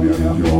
Mary